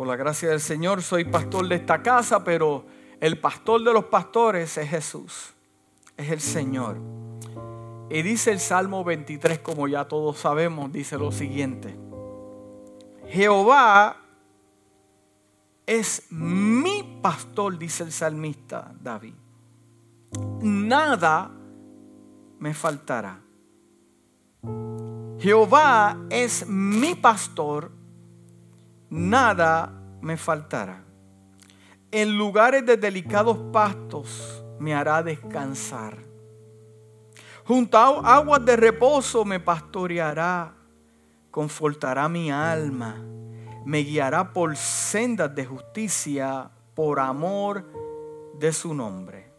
Por la gracia del Señor soy pastor de esta casa, pero el pastor de los pastores es Jesús, es el Señor. Y dice el Salmo 23, como ya todos sabemos, dice lo siguiente. Jehová es mi pastor, dice el salmista David. Nada me faltará. Jehová es mi pastor, nada me faltará. En lugares de delicados pastos me hará descansar. Junto a aguas de reposo me pastoreará, confortará mi alma, me guiará por sendas de justicia, por amor de su nombre.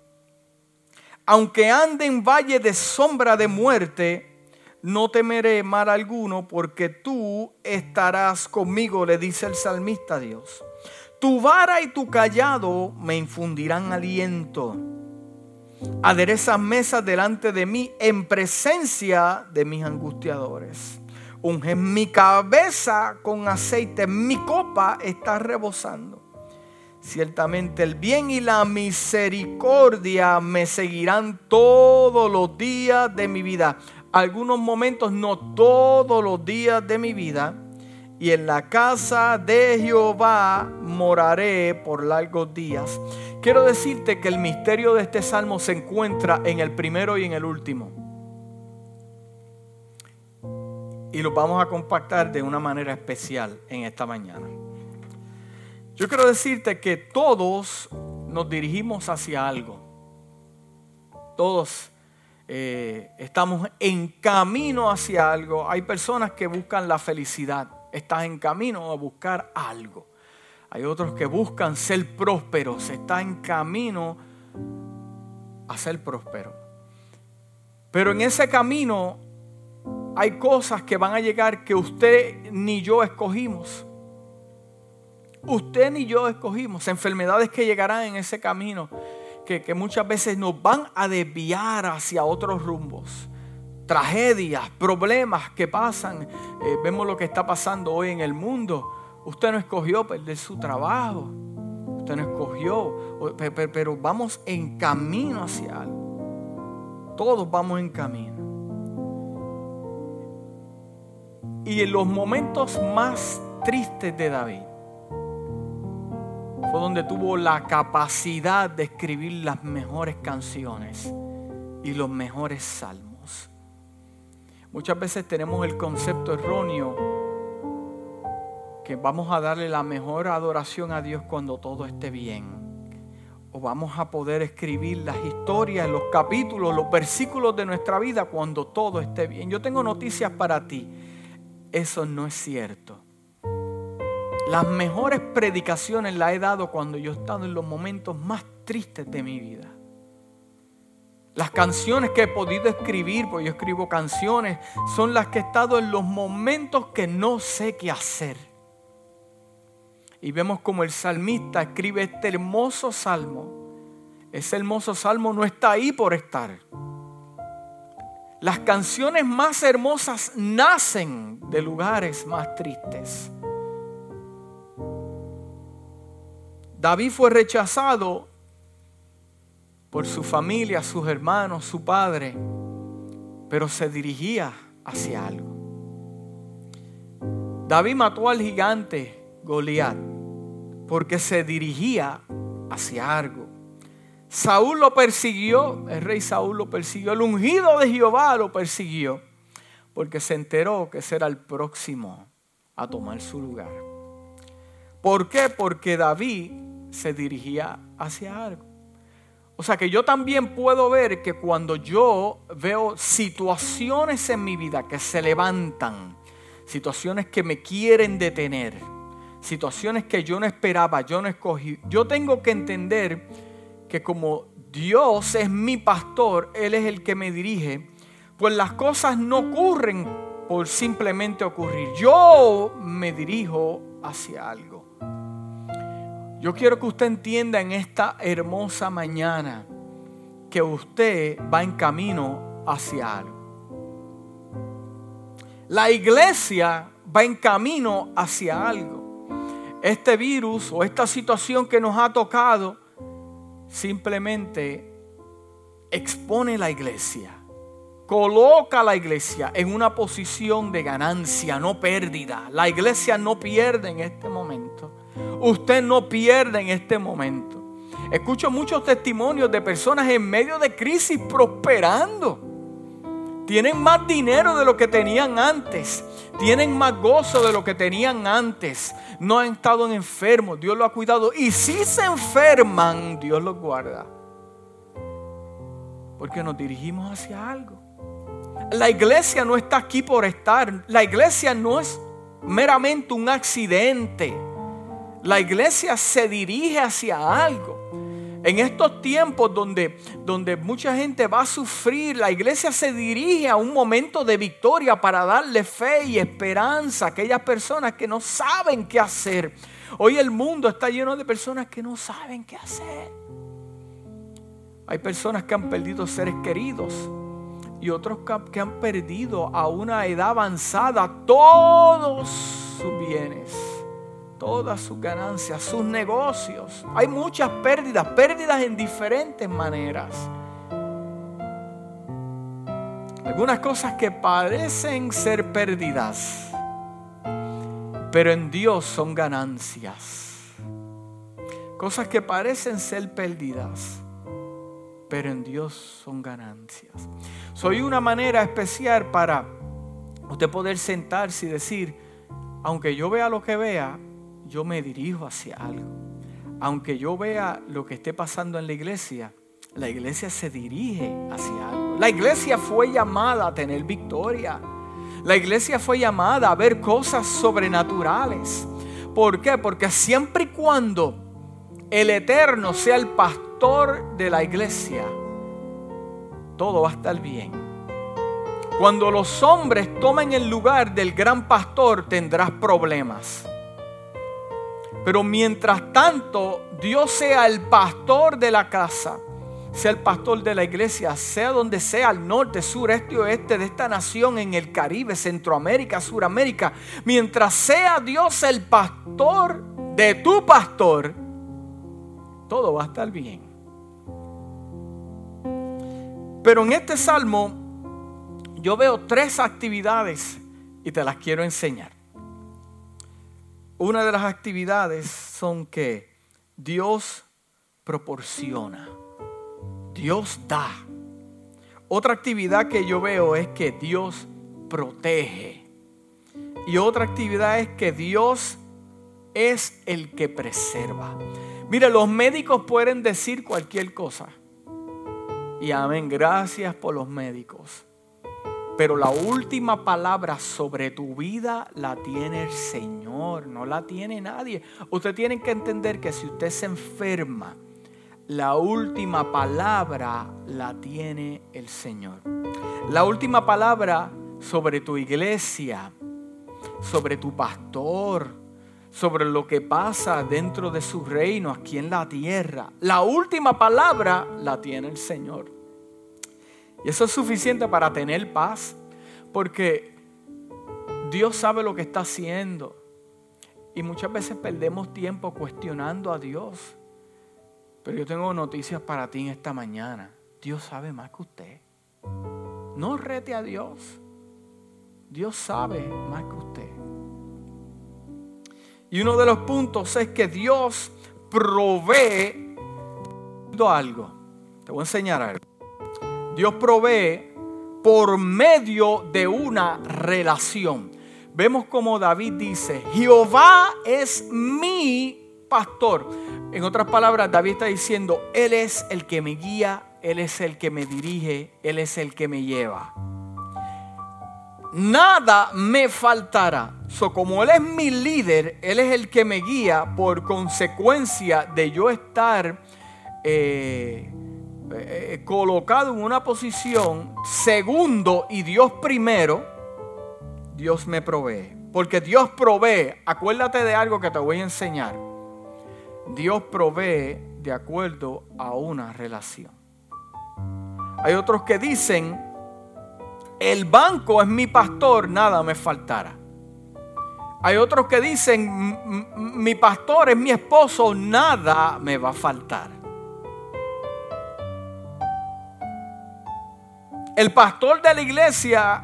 Aunque ande en valle de sombra de muerte, no temeré mal alguno porque tú estarás conmigo, le dice el salmista a Dios. Tu vara y tu callado me infundirán aliento. Aderezas mesas delante de mí en presencia de mis angustiadores. Unge mi cabeza con aceite, mi copa está rebosando. Ciertamente el bien y la misericordia me seguirán todos los días de mi vida algunos momentos, no todos los días de mi vida. Y en la casa de Jehová moraré por largos días. Quiero decirte que el misterio de este salmo se encuentra en el primero y en el último. Y lo vamos a compactar de una manera especial en esta mañana. Yo quiero decirte que todos nos dirigimos hacia algo. Todos eh, estamos en camino hacia algo. Hay personas que buscan la felicidad. Estás en camino a buscar algo. Hay otros que buscan ser prósperos. Está en camino a ser próspero. Pero en ese camino hay cosas que van a llegar que usted ni yo escogimos. Usted ni yo escogimos. Enfermedades que llegarán en ese camino que, muchas veces nos van a desviar hacia otros rumbos tragedias, problemas que pasan. Eh, vemos lo que está pasando hoy en el mundo. Usted no escogió perder su trabajo. Usted no escogió. Pero vamos en camino hacia algo. Todos vamos en camino. Y en los momentos más tristes de David, fue donde tuvo la capacidad de escribir las mejores canciones y los mejores salmos. Muchas veces tenemos el concepto erróneo que vamos a darle la mejor adoración a Dios cuando todo esté bien. O vamos a poder escribir las historias, los capítulos, los versículos de nuestra vida cuando todo esté bien. Yo tengo noticias para ti. Eso no es cierto. Las mejores predicaciones las he dado cuando yo he estado en los momentos más tristes de mi vida. Las canciones que he podido escribir, porque yo escribo canciones, son las que he estado en los momentos que no sé qué hacer. Y vemos como el salmista escribe este hermoso salmo. Ese hermoso salmo no está ahí por estar. Las canciones más hermosas nacen de lugares más tristes. David fue rechazado por su familia, sus hermanos, su padre, pero se dirigía hacia algo. David mató al gigante Goliat porque se dirigía hacia algo. Saúl lo persiguió, el rey Saúl lo persiguió, el ungido de Jehová lo persiguió porque se enteró que será el próximo a tomar su lugar. ¿Por qué? Porque David se dirigía hacia algo. O sea que yo también puedo ver que cuando yo veo situaciones en mi vida que se levantan, situaciones que me quieren detener, situaciones que yo no esperaba, yo no escogí, yo tengo que entender que como Dios es mi pastor, Él es el que me dirige, pues las cosas no ocurren por simplemente ocurrir. Yo me dirijo hacia algo. Yo quiero que usted entienda en esta hermosa mañana que usted va en camino hacia algo. La iglesia va en camino hacia algo. este virus o esta situación que nos ha tocado simplemente expone la iglesia, coloca a la iglesia en una posición de ganancia, no pérdida. La iglesia no pierde en este momento. Usted no pierde en este momento. Escucho muchos testimonios de personas en medio de crisis prosperando. Tienen más dinero de lo que tenían antes. Tienen más gozo de lo que tenían antes. No han estado enfermos. Dios los ha cuidado. Y si se enferman, Dios los guarda. Porque nos dirigimos hacia algo. La iglesia no está aquí por estar. La iglesia no es meramente un accidente. La iglesia se dirige hacia algo. En estos tiempos donde, donde mucha gente va a sufrir, la iglesia se dirige a un momento de victoria para darle fe y esperanza a aquellas personas que no saben qué hacer. Hoy el mundo está lleno de personas que no saben qué hacer. Hay personas que han perdido seres queridos y otros que han perdido a una edad avanzada todos sus bienes todas sus ganancias, sus negocios. Hay muchas pérdidas, pérdidas en diferentes maneras. Algunas cosas que parecen ser pérdidas, pero en Dios son ganancias. Cosas que parecen ser pérdidas, pero en Dios son ganancias. Soy una manera especial para usted poder sentarse y decir, aunque yo vea lo que vea, yo me dirijo hacia algo. Aunque yo vea lo que esté pasando en la iglesia, la iglesia se dirige hacia algo. La iglesia fue llamada a tener victoria. La iglesia fue llamada a ver cosas sobrenaturales. ¿Por qué? Porque siempre y cuando el Eterno sea el pastor de la iglesia, todo va a estar bien. Cuando los hombres tomen el lugar del gran pastor, tendrás problemas. Pero mientras tanto, Dios sea el pastor de la casa, sea el pastor de la iglesia, sea donde sea, al norte, sur, este, oeste de esta nación, en el Caribe, Centroamérica, Suramérica, mientras sea Dios el pastor de tu pastor, todo va a estar bien. Pero en este salmo yo veo tres actividades y te las quiero enseñar. Una de las actividades son que Dios proporciona, Dios da. Otra actividad que yo veo es que Dios protege. Y otra actividad es que Dios es el que preserva. Mire, los médicos pueden decir cualquier cosa. Y amén, gracias por los médicos. Pero la última palabra sobre tu vida la tiene el Señor, no la tiene nadie. Usted tiene que entender que si usted se enferma, la última palabra la tiene el Señor. La última palabra sobre tu iglesia, sobre tu pastor, sobre lo que pasa dentro de su reino aquí en la tierra. La última palabra la tiene el Señor. Y eso es suficiente para tener paz, porque Dios sabe lo que está haciendo. Y muchas veces perdemos tiempo cuestionando a Dios. Pero yo tengo noticias para ti en esta mañana. Dios sabe más que usted. No rete a Dios. Dios sabe más que usted. Y uno de los puntos es que Dios provee algo. Te voy a enseñar algo. Dios provee por medio de una relación. Vemos como David dice, Jehová es mi pastor. En otras palabras, David está diciendo, Él es el que me guía, Él es el que me dirige, Él es el que me lleva. Nada me faltará. So, como Él es mi líder, Él es el que me guía por consecuencia de yo estar eh, eh, colocado en una posición segundo y Dios primero, Dios me provee. Porque Dios provee, acuérdate de algo que te voy a enseñar. Dios provee de acuerdo a una relación. Hay otros que dicen, el banco es mi pastor, nada me faltará. Hay otros que dicen, mi pastor es mi esposo, nada me va a faltar. El pastor de la iglesia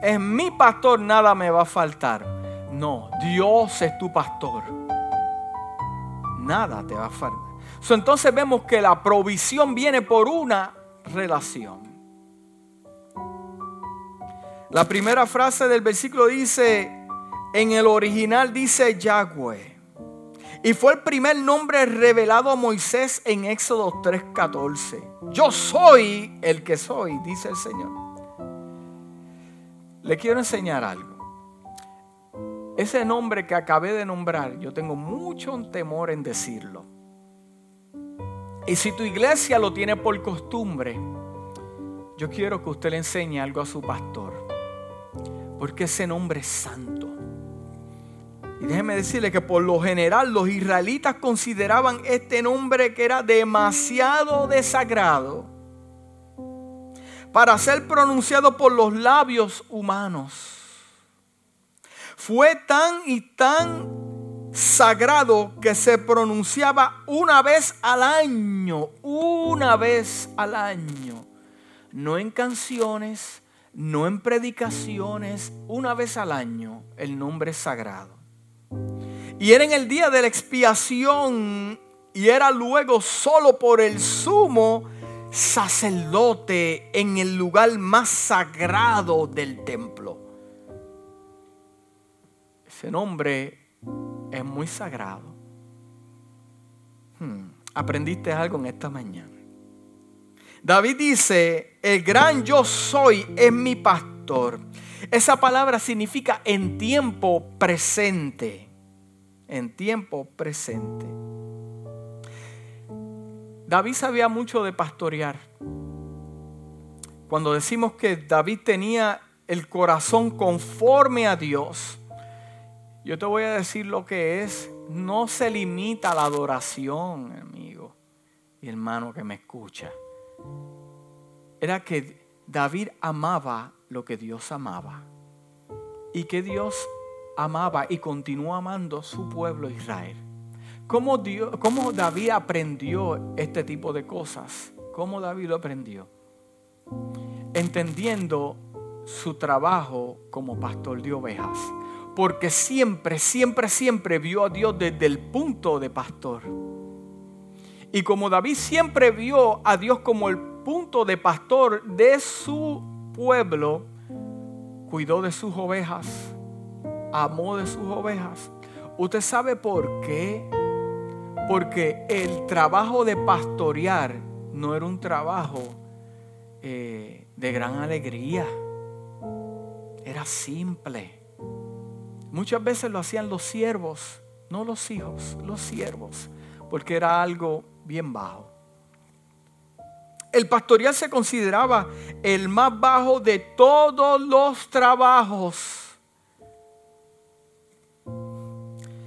es mi pastor, nada me va a faltar. No, Dios es tu pastor. Nada te va a faltar. entonces vemos que la provisión viene por una relación. La primera frase del versículo dice, en el original dice Yahweh. Y fue el primer nombre revelado a Moisés en Éxodo 3:14. Yo soy el que soy, dice el Señor. Le quiero enseñar algo. Ese nombre que acabé de nombrar, yo tengo mucho temor en decirlo. Y si tu iglesia lo tiene por costumbre, yo quiero que usted le enseñe algo a su pastor. Porque ese nombre es santo. Y déjeme decirle que por lo general los israelitas consideraban este nombre que era demasiado desagrado para ser pronunciado por los labios humanos. Fue tan y tan sagrado que se pronunciaba una vez al año, una vez al año, no en canciones, no en predicaciones, una vez al año el nombre sagrado. Y era en el día de la expiación y era luego solo por el sumo sacerdote en el lugar más sagrado del templo. Ese nombre es muy sagrado. Hmm, aprendiste algo en esta mañana. David dice, el gran yo soy es mi pastor. Esa palabra significa en tiempo presente. En tiempo presente. David sabía mucho de pastorear. Cuando decimos que David tenía el corazón conforme a Dios, yo te voy a decir lo que es. No se limita a la adoración, amigo y hermano que me escucha. Era que David amaba lo que Dios amaba. Y que Dios amaba y continuó amando su pueblo Israel. ¿Cómo, ¿Cómo David aprendió este tipo de cosas? ¿Cómo David lo aprendió? Entendiendo su trabajo como pastor de ovejas. Porque siempre, siempre, siempre vio a Dios desde el punto de pastor. Y como David siempre vio a Dios como el punto de pastor de su pueblo, cuidó de sus ovejas, amó de sus ovejas. ¿Usted sabe por qué? Porque el trabajo de pastorear no era un trabajo eh, de gran alegría. Era simple. Muchas veces lo hacían los siervos, no los hijos, los siervos, porque era algo bien bajo. El pastorear se consideraba el más bajo de todos los trabajos.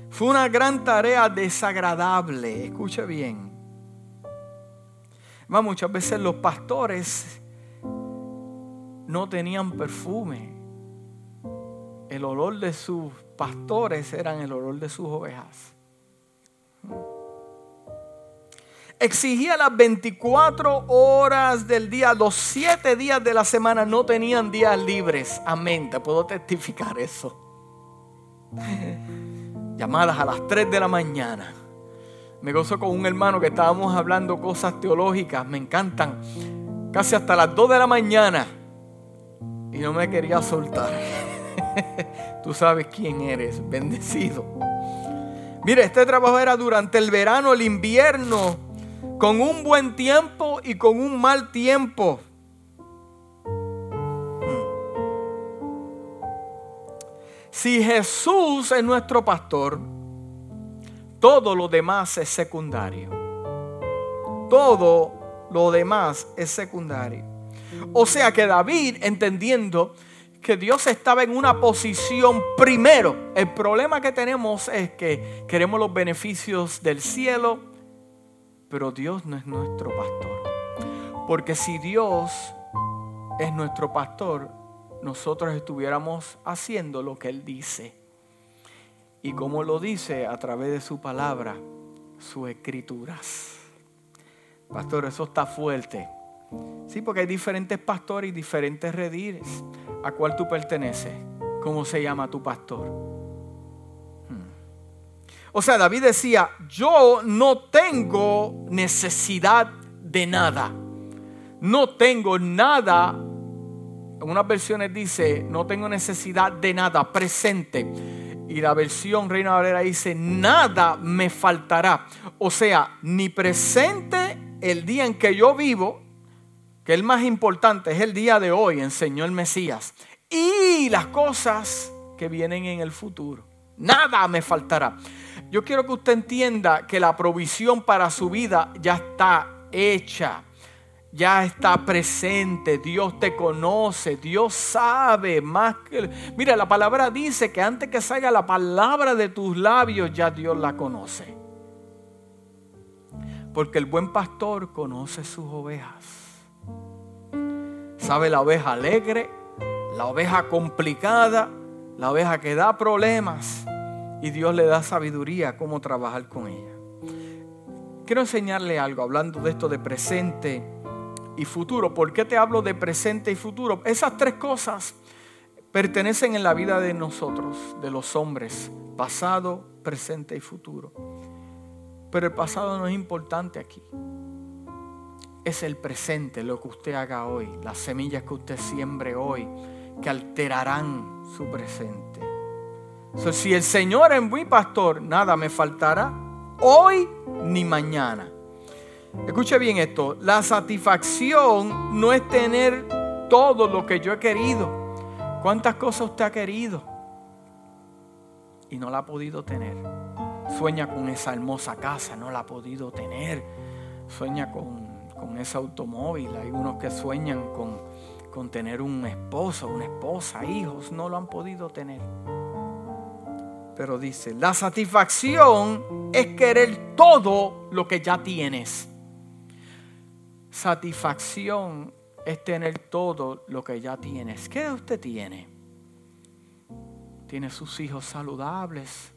Fue una gran tarea desagradable, escuche bien. muchas veces los pastores no tenían perfume. El olor de sus pastores eran el olor de sus ovejas exigía las 24 horas del día, los 7 días de la semana no tenían días libres. Amén, te puedo testificar eso. Llamadas a las 3 de la mañana. Me gozo con un hermano que estábamos hablando cosas teológicas, me encantan. Casi hasta las 2 de la mañana. Y no me quería soltar. Tú sabes quién eres, bendecido. Mire, este trabajo era durante el verano, el invierno con un buen tiempo y con un mal tiempo. Si Jesús es nuestro pastor, todo lo demás es secundario. Todo lo demás es secundario. O sea que David, entendiendo que Dios estaba en una posición primero, el problema que tenemos es que queremos los beneficios del cielo, pero Dios no es nuestro pastor. Porque si Dios es nuestro pastor, nosotros estuviéramos haciendo lo que Él dice. y como lo dice a través de su palabra, sus escrituras. Pastor, eso está fuerte. Sí, porque hay diferentes pastores y diferentes redires. ¿A cuál tú perteneces? ¿Cómo se llama tu pastor? O sea, David decía, yo no tengo necesidad de nada. No tengo nada. En unas versiones dice, no tengo necesidad de nada presente. Y la versión Reina Valera dice, nada me faltará. O sea, ni presente el día en que yo vivo, que el más importante es el día de hoy, enseñó el Mesías, y las cosas que vienen en el futuro. Nada me faltará. Yo quiero que usted entienda que la provisión para su vida ya está hecha ya está presente, Dios te conoce, Dios sabe más que... Mira, la palabra dice que antes que salga la palabra de tus labios, ya Dios la conoce. Porque el buen pastor conoce sus ovejas. Sabe la oveja alegre, la oveja complicada, la oveja que da problemas. Y Dios le da sabiduría cómo trabajar con ella. Quiero enseñarle algo hablando de esto de presente y futuro. ¿Por qué te hablo de presente y futuro? Esas tres cosas pertenecen en la vida de nosotros, de los hombres, pasado, presente y futuro. Pero el pasado no es importante aquí. Es el presente, lo que usted haga hoy, las semillas que usted siembre hoy, que alterarán su presente. Si el Señor es mi pastor, nada me faltará hoy ni mañana. Escuche bien esto, la satisfacción no es tener todo lo que yo he querido. ¿Cuántas cosas usted ha querido? Y no la ha podido tener. Sueña con esa hermosa casa, no la ha podido tener. Sueña con, ese automóvil. Hay unos que sueñan con, con tener un esposo, una esposa, hijos, no lo han podido tener. Pero dice, la satisfacción es querer todo lo que ya tienes satisfacción es tener todo lo que ya tienes. ¿Qué usted tiene? Tiene sus hijos saludables,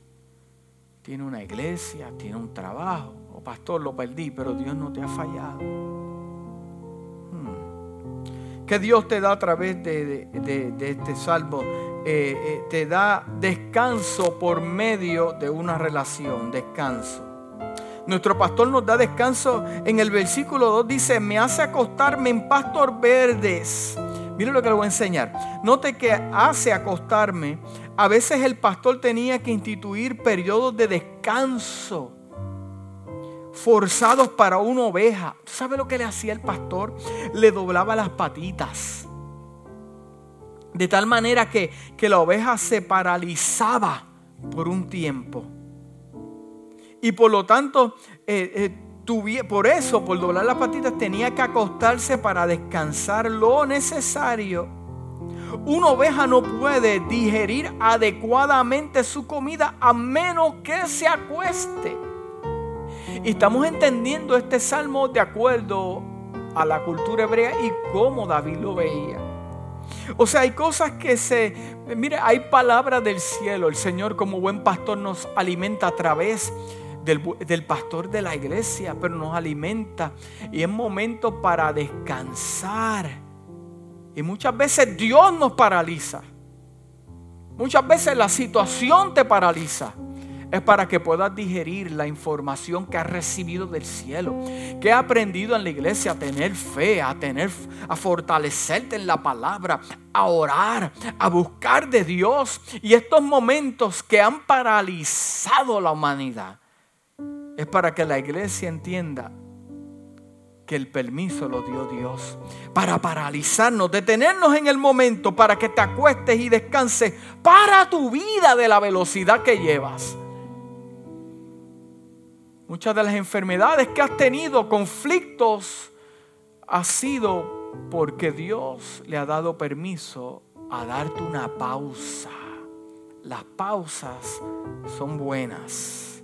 tiene una iglesia, tiene un trabajo. Oh, pastor, lo perdí, pero Dios no te ha fallado. ¿Qué Dios te da a través de, este salvo? Eh, eh, te da descanso por medio de una relación, descanso. Nuestro pastor nos da descanso. En el versículo 2 dice, me hace acostarme en pastor verdes. Mire lo que le voy a enseñar. Note que hace acostarme. A veces el pastor tenía que instituir periodos de descanso forzados para una oveja. ¿Sabe lo que le hacía el pastor? Le doblaba las patitas. De tal manera que, que la oveja se paralizaba por un tiempo. Y por lo tanto, eh, eh, por eso, por doblar las patitas, tenía que acostarse para descansar lo necesario. Una oveja no puede digerir adecuadamente su comida a menos que se acueste. Y estamos entendiendo este salmo de acuerdo a la cultura hebrea y cómo David lo veía. O sea, hay cosas que se... Mire, hay palabras del cielo. El Señor como buen pastor nos alimenta a través del, pastor de la iglesia, pero nos alimenta y es momento para descansar. Y muchas veces Dios nos paraliza. Muchas veces la situación te paraliza. Es para que puedas digerir la información que has recibido del cielo, que has aprendido en la iglesia a tener fe, a tener a fortalecerte en la palabra, a orar, a buscar de Dios. Y estos momentos que han paralizado la humanidad es para que la iglesia entienda que el permiso lo dio Dios para paralizarnos, detenernos en el momento para que te acuestes y descanses para tu vida de la velocidad que llevas. Muchas de las enfermedades que has tenido, conflictos, ha sido porque Dios le ha dado permiso a darte una pausa. Las pausas son buenas.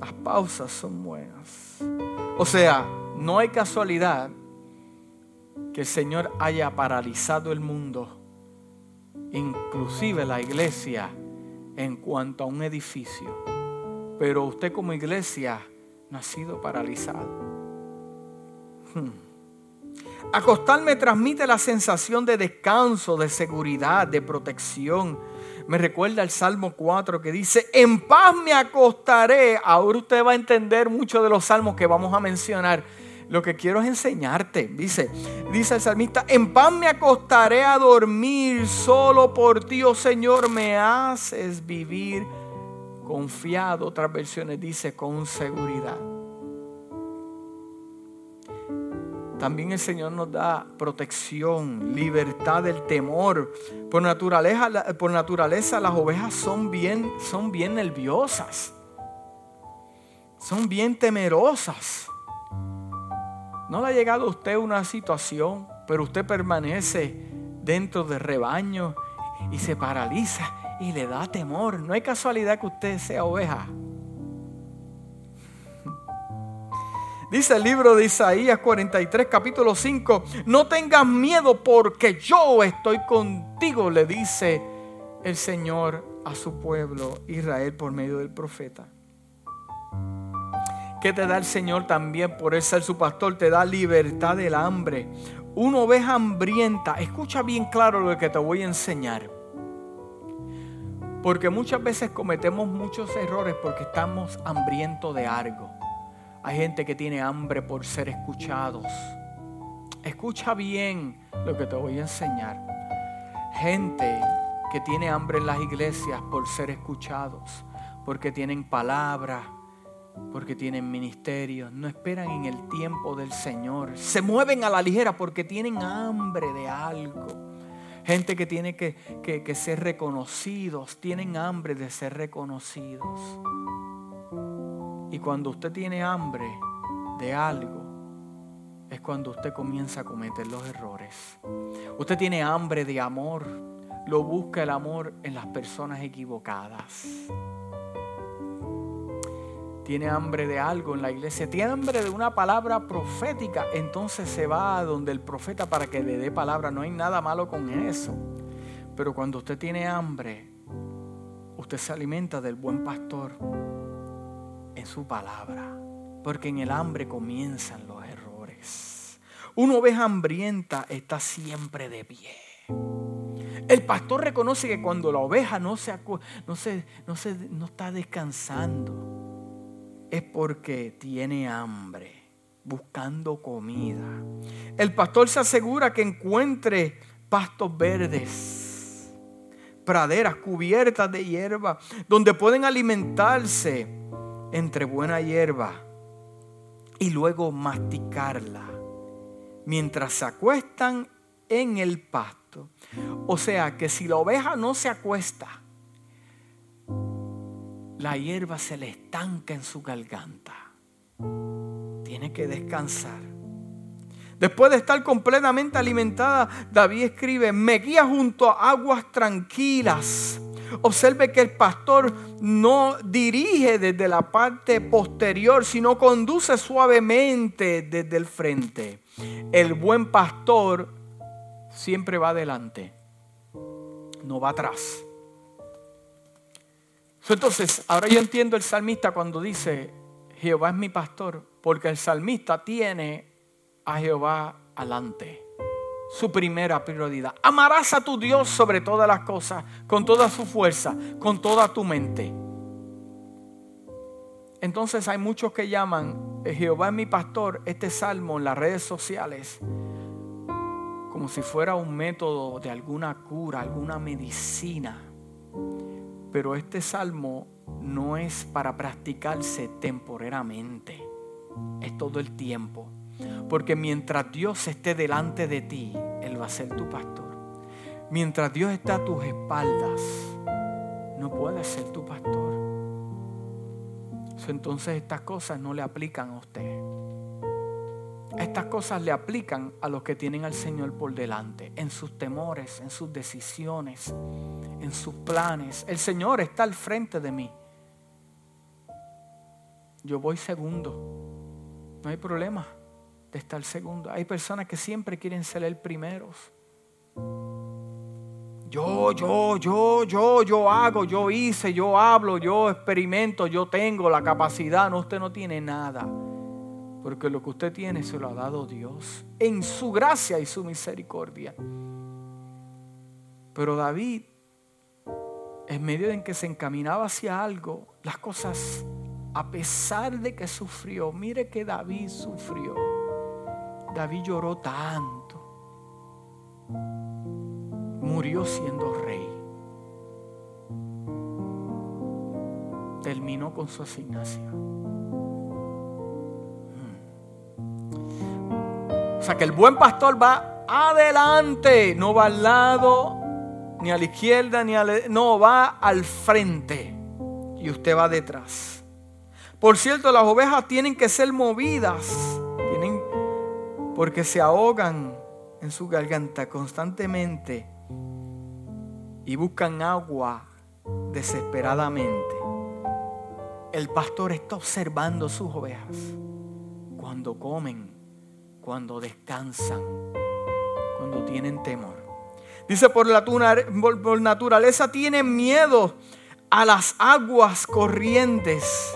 Las pausas son buenas. O sea, no hay casualidad que el Señor haya paralizado el mundo inclusive la iglesia, en cuanto a un edificio. Pero usted como iglesia no ha sido paralizado. Hmm. Acostarme transmite la sensación de descanso, de seguridad, de protección. Me recuerda el Salmo 4 que dice, en paz me acostaré. Ahora usted va a entender mucho de los salmos que vamos a mencionar. Lo que quiero es enseñarte. Dice, dice el salmista, en paz me acostaré a dormir solo por ti, oh Señor, me haces vivir confiado. Otras versiones dice con seguridad. También el Señor nos da protección, libertad del temor. Por naturaleza, por naturaleza las ovejas son bien, son bien nerviosas. Son bien temerosas. ¿No le ha llegado a usted una situación, pero usted permanece dentro del rebaño y se paraliza y le da temor? No hay casualidad que usted sea oveja. Dice el libro de Isaías 43, capítulo 5, no tengas miedo porque yo estoy contigo, le dice el Señor a su pueblo Israel por medio del profeta. ¿Qué te da el Señor también por ser su pastor? Te da libertad del hambre. Una oveja hambrienta, escucha bien claro lo que te voy a enseñar. Porque muchas veces cometemos muchos errores porque estamos hambrientos de algo. Hay gente que tiene hambre por ser escuchados. Escucha bien lo que te voy a enseñar. Gente que tiene hambre en las iglesias por ser escuchados, porque tienen palabras, porque tienen ministerios, no esperan en el tiempo del Señor, se mueven a la ligera porque tienen hambre de algo. Gente que tiene que, que ser reconocidos, tienen hambre de ser reconocidos. Y cuando usted tiene hambre de algo, es cuando usted comienza a cometer los errores. Usted tiene hambre de amor, lo busca el amor en las personas equivocadas. Tiene hambre de algo en la iglesia, tiene hambre de una palabra profética, entonces se va a donde el profeta para que le dé palabra. No hay nada malo con eso. Pero cuando usted tiene hambre, usted se alimenta del buen pastor su palabra, porque en el hambre comienzan los errores. Una oveja hambrienta está siempre de pie. El pastor reconoce que cuando la oveja no, se, no, se, no, se, no está descansando, es porque tiene hambre, buscando comida. El pastor se asegura que encuentre pastos verdes, praderas cubiertas de hierba, donde pueden alimentarse entre buena hierba y luego masticarla mientras se acuestan en el pasto. O sea que si la oveja no se acuesta, la hierba se le estanca en su garganta. Tiene que descansar. Después de estar completamente alimentada, David escribe, me guía junto a aguas tranquilas Observe que el pastor no dirige desde la parte posterior, sino conduce suavemente desde el frente. El buen pastor siempre va adelante, no va atrás. Entonces, ahora yo entiendo el salmista cuando dice, Jehová es mi pastor, porque el salmista tiene a Jehová adelante su primera prioridad. Amarás a tu Dios sobre todas las cosas, con toda su fuerza, con toda tu mente. Entonces hay muchos que llaman eh, Jehová es mi pastor, este salmo en las redes sociales, como si fuera un método de alguna cura, alguna medicina. Pero este salmo no es para practicarse temporalmente, es todo el tiempo. Porque mientras Dios esté delante de ti, Él va a ser tu pastor. Mientras Dios está a tus espaldas, no puede ser tu pastor. Entonces estas cosas no le aplican a usted. Estas cosas le aplican a los que tienen al Señor por delante, en sus temores, en sus decisiones, en sus planes. El Señor está al frente de mí. Yo voy segundo. No hay problema está el segundo. Hay personas que siempre quieren ser el primeros. Yo, yo, yo, yo, yo hago, yo hice, yo hablo, yo experimento, yo tengo la capacidad. No, usted no tiene nada. Porque lo que usted tiene se lo ha dado Dios en su gracia y su misericordia. Pero David, en medio en que se encaminaba hacia algo, las cosas, a pesar de que sufrió, mire que David sufrió. David lloró tanto. Murió siendo rey. Terminó con su asignación. Sea que el buen pastor va adelante, no va al lado, ni a la izquierda, ni a la... No, va al frente. Y usted va detrás. Por cierto, las ovejas tienen que ser movidas. Tienen, porque se ahogan en su garganta constantemente y buscan agua desesperadamente. El pastor está observando sus ovejas cuando comen cuando descansan, cuando tienen temor. Dice, por, la, naturaleza tienen miedo a las aguas corrientes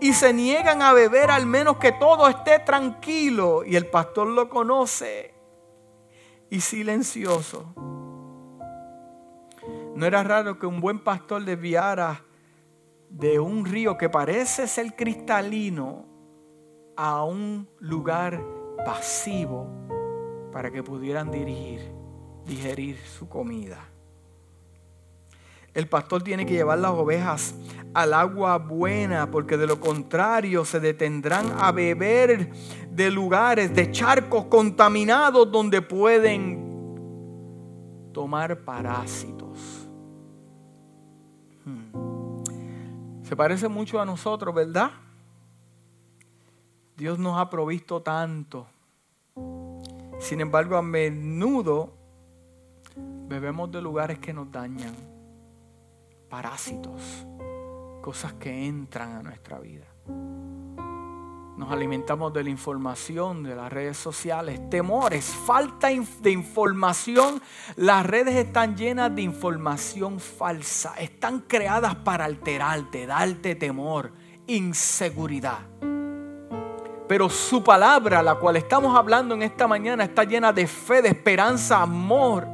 y se niegan a beber al menos que todo esté tranquilo. Y el pastor lo conoce y silencioso. No era raro que un buen pastor desviara de un río que parece ser cristalino a un lugar pasivo para que pudieran dirigir, digerir su comida. El pastor tiene que llevar las ovejas al agua buena, porque de lo contrario se detendrán a beber de lugares, de charcos contaminados donde pueden tomar parásitos. Hmm. Se parece mucho a nosotros, ¿verdad? Dios nos ha provisto tanto sin embargo, a menudo bebemos de lugares que nos dañan, parásitos, cosas que entran a nuestra vida. Nos alimentamos de la información, de las redes sociales, temores, falta de información. Las redes están llenas de información falsa. Están creadas para alterarte, darte temor, inseguridad. Pero su palabra, la cual estamos hablando en esta mañana, está llena de fe, de esperanza, amor.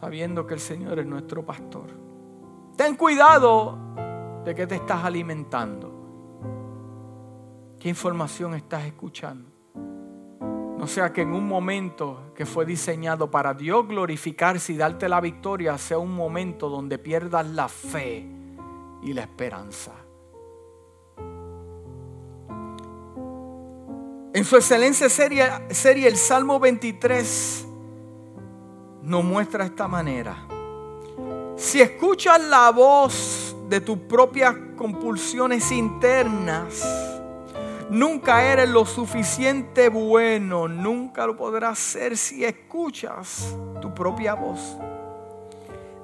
Sabiendo que el Señor es nuestro pastor. Ten cuidado de que te estás alimentando. ¿Qué información estás escuchando? No sea que en un momento que fue diseñado para Dios glorificarse y darte la victoria sea un momento donde pierdas la fe y la esperanza. En su excelencia seria, serie, el Salmo 23 nos muestra esta manera. Si escuchas la voz de tus propias compulsiones internas, nunca eres lo suficiente bueno, nunca lo podrás ser si escuchas tu propia voz.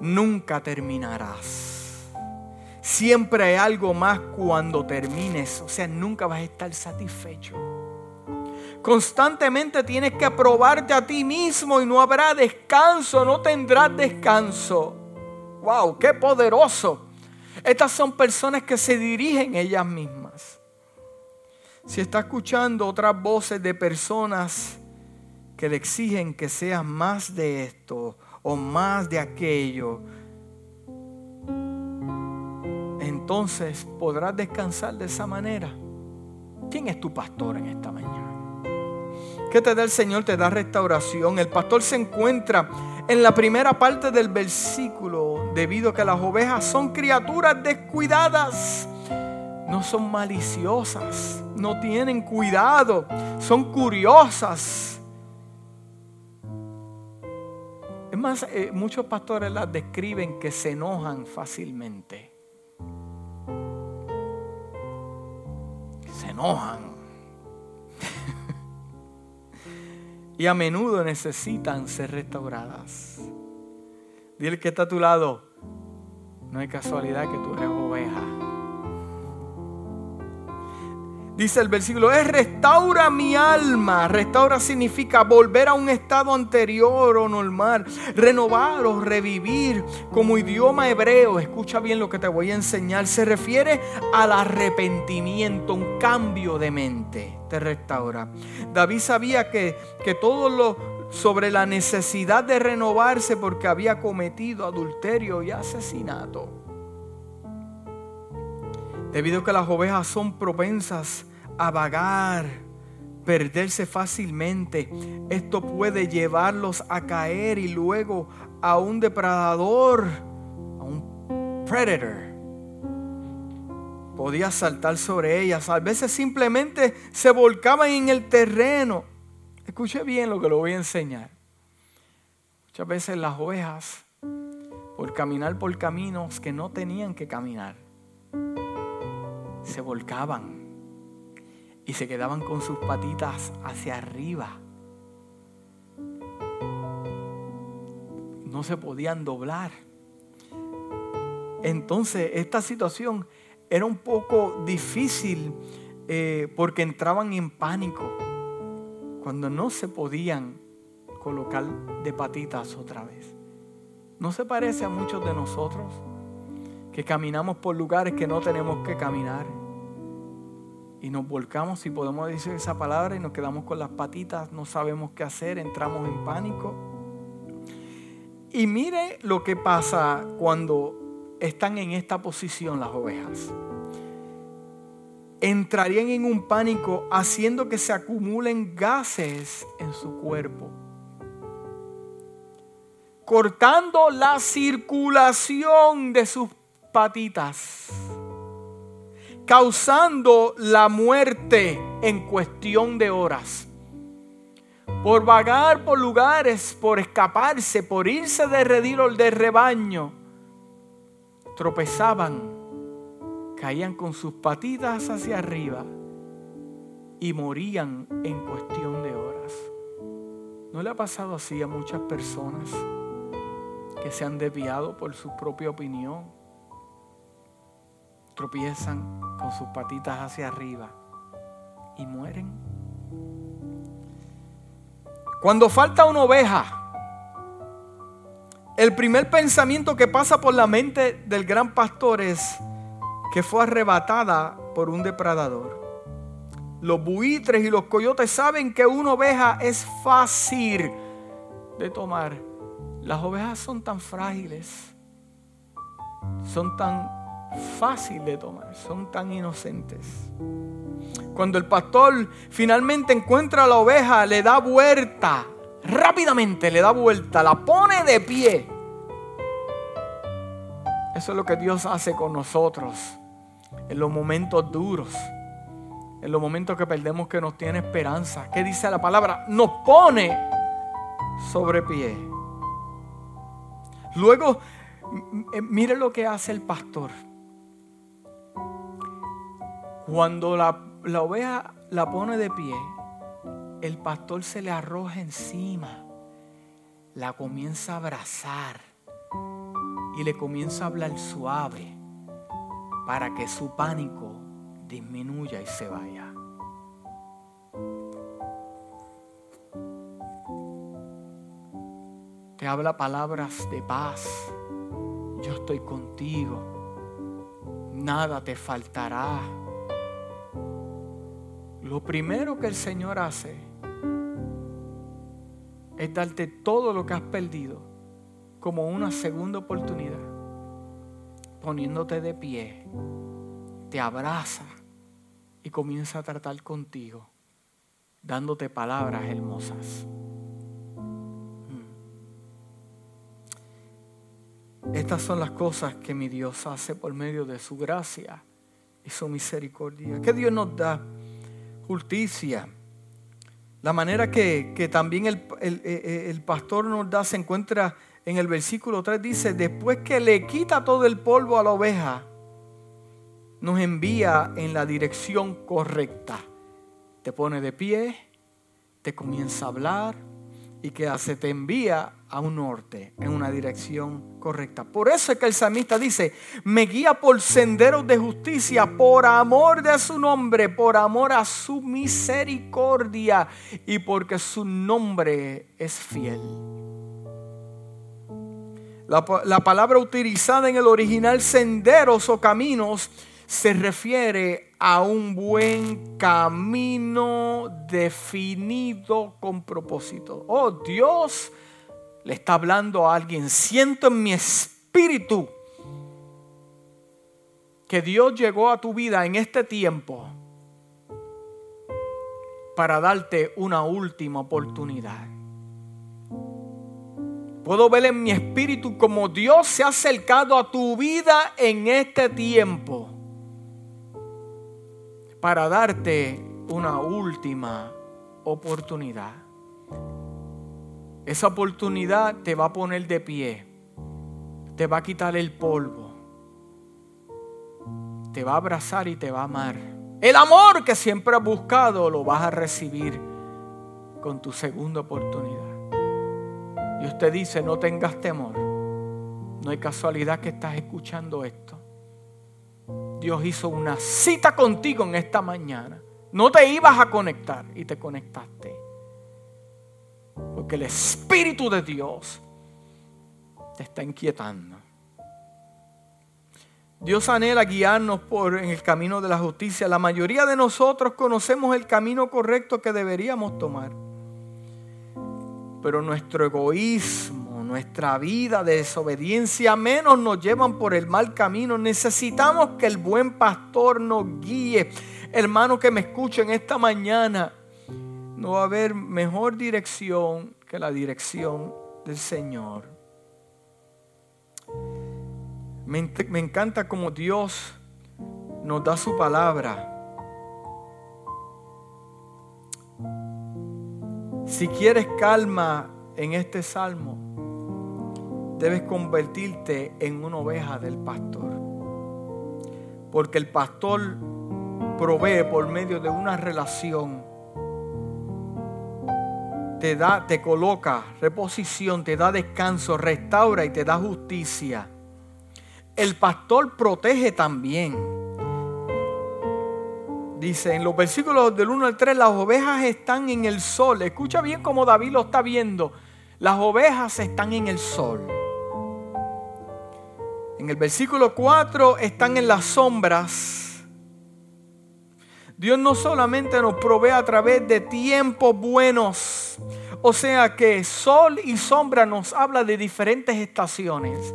Nunca terminarás. Siempre hay algo más cuando termines, o sea, nunca vas a estar satisfecho. Constantemente tienes que probarte a ti mismo y no habrá descanso, no tendrás descanso. ¡Wow! ¡Qué poderoso! Estas son personas que se dirigen ellas mismas. Si está escuchando otras voces de personas que le exigen que seas más de esto o más de aquello, entonces podrás descansar de esa manera. ¿Quién es tu pastor en esta mañana? ¿Qué te da el Señor? Te da restauración. El pastor se encuentra en la primera parte del versículo debido a que las ovejas son criaturas descuidadas. No son maliciosas, no tienen cuidado, son curiosas. Es más, eh, muchos pastores las describen que se enojan fácilmente. Se enojan. Y a menudo necesitan ser restauradas. Dile que está a tu lado, no hay casualidad que tú eres oveja. Dice el versículo, es restaura mi alma. Restaura significa volver a un estado anterior o normal, renovar o revivir. Como idioma hebreo, escucha bien lo que te voy a enseñar, se refiere al arrepentimiento, un cambio de mente. Te restaura. David sabía que, que todo lo sobre la necesidad de renovarse porque había cometido adulterio y asesinato. Debido a que las ovejas son propensas a vagar, perderse fácilmente, esto puede llevarlos a caer y luego a un depredador, a un predator. Podía saltar sobre ellas. A veces simplemente se volcaban en el terreno. Escuche bien lo que lo voy a enseñar. Muchas veces las ovejas, por caminar por caminos que no tenían que caminar, se volcaban y se quedaban con sus patitas hacia arriba. No se podían doblar. Entonces esta situación era un poco difícil eh, porque entraban en pánico cuando no se podían colocar de patitas otra vez. ¿No se parece a muchos de nosotros? que caminamos por lugares que no tenemos que caminar. Y nos volcamos, si podemos decir esa palabra, y nos quedamos con las patitas, no sabemos qué hacer, entramos en pánico. Y mire lo que pasa cuando están en esta posición las ovejas. Entrarían en un pánico haciendo que se acumulen gases en su cuerpo cortando la circulación de sus patitas, causando la muerte en cuestión de horas. Por vagar por lugares, por escaparse, por irse de redil de rebaño, tropezaban, caían con sus patitas hacia arriba y morían en cuestión de horas. ¿No le ha pasado así a muchas personas que se han desviado por su propia opinión? Tropiezan con sus patitas hacia arriba y mueren. Cuando falta una oveja, el primer pensamiento que pasa por la mente del gran pastor es que fue arrebatada por un depredador. Los buitres y los coyotes saben que una oveja es fácil de tomar. Las ovejas son tan frágiles, son tan fácil de tomar, son tan inocentes. Cuando el pastor finalmente encuentra a la oveja, le da vuelta, rápidamente le da vuelta, la pone de pie. Eso es lo que Dios hace con nosotros en los momentos duros, en los momentos que perdemos que nos tiene esperanza. ¿Qué dice la palabra? Nos pone sobre pie. Luego, mire lo que hace el pastor. Cuando la, oveja la pone de pie, el pastor se le arroja encima, la comienza a abrazar y le comienza a hablar suave para que su pánico disminuya y se vaya. Te habla palabras de paz. Yo estoy contigo. Nada te faltará. Lo primero que el Señor hace es darte todo lo que has perdido como una segunda oportunidad, poniéndote de pie, te abraza y comienza a tratar contigo, dándote palabras hermosas. Mm. Estas son las cosas que mi Dios hace por medio de su gracia y su misericordia. Que Dios nos da justicia. La manera que, también el, el, el, pastor nos da se encuentra en el versículo 3. Dice, después que le quita todo el polvo a la oveja, nos envía en la dirección correcta. Te pone de pie, te comienza a hablar y que se te envía a un norte, en una dirección correcta. Por eso es que el salmista dice, me guía por senderos de justicia, por amor de su nombre, por amor a su misericordia y porque su nombre es fiel. La, la palabra utilizada en el original senderos o caminos se refiere a un buen camino definido con propósito. Oh Dios le está hablando a alguien. Siento en mi espíritu que Dios llegó a tu vida en este tiempo para darte una última oportunidad. Puedo ver en mi espíritu como Dios se ha acercado a tu vida en este tiempo para darte una última oportunidad. Esa oportunidad te va a poner de pie, te va a quitar el polvo, te va a abrazar y te va a amar. El amor que siempre has buscado lo vas a recibir con tu segunda oportunidad. Y usted dice, no tengas temor. No hay casualidad que estás escuchando esto. Dios hizo una cita contigo en esta mañana. No te ibas a conectar y te conectaste. Porque el Espíritu de Dios te está inquietando. Dios anhela guiarnos por en el camino de la justicia. La mayoría de nosotros conocemos el camino correcto que deberíamos tomar. Pero nuestro egoísmo nuestra vida de desobediencia menos nos llevan por el mal camino. Necesitamos que el buen pastor nos guíe. Hermano que me escuchen esta mañana, no va a haber mejor dirección que la dirección del Señor. Me, me encanta como Dios nos da su palabra. Si quieres calma en este salmo, debes convertirte en una oveja del pastor. Porque el pastor provee por medio de una relación. Te da, te coloca reposición, te da descanso, restaura y te da justicia. El pastor protege también. Dice en los versículos del 1 al 3, las ovejas están en el sol. Escucha bien como David lo está viendo. Las ovejas están en el sol. En el versículo 4 están en las sombras. Dios no solamente nos provee a través de tiempos buenos, o sea que sol y sombra nos habla de diferentes estaciones,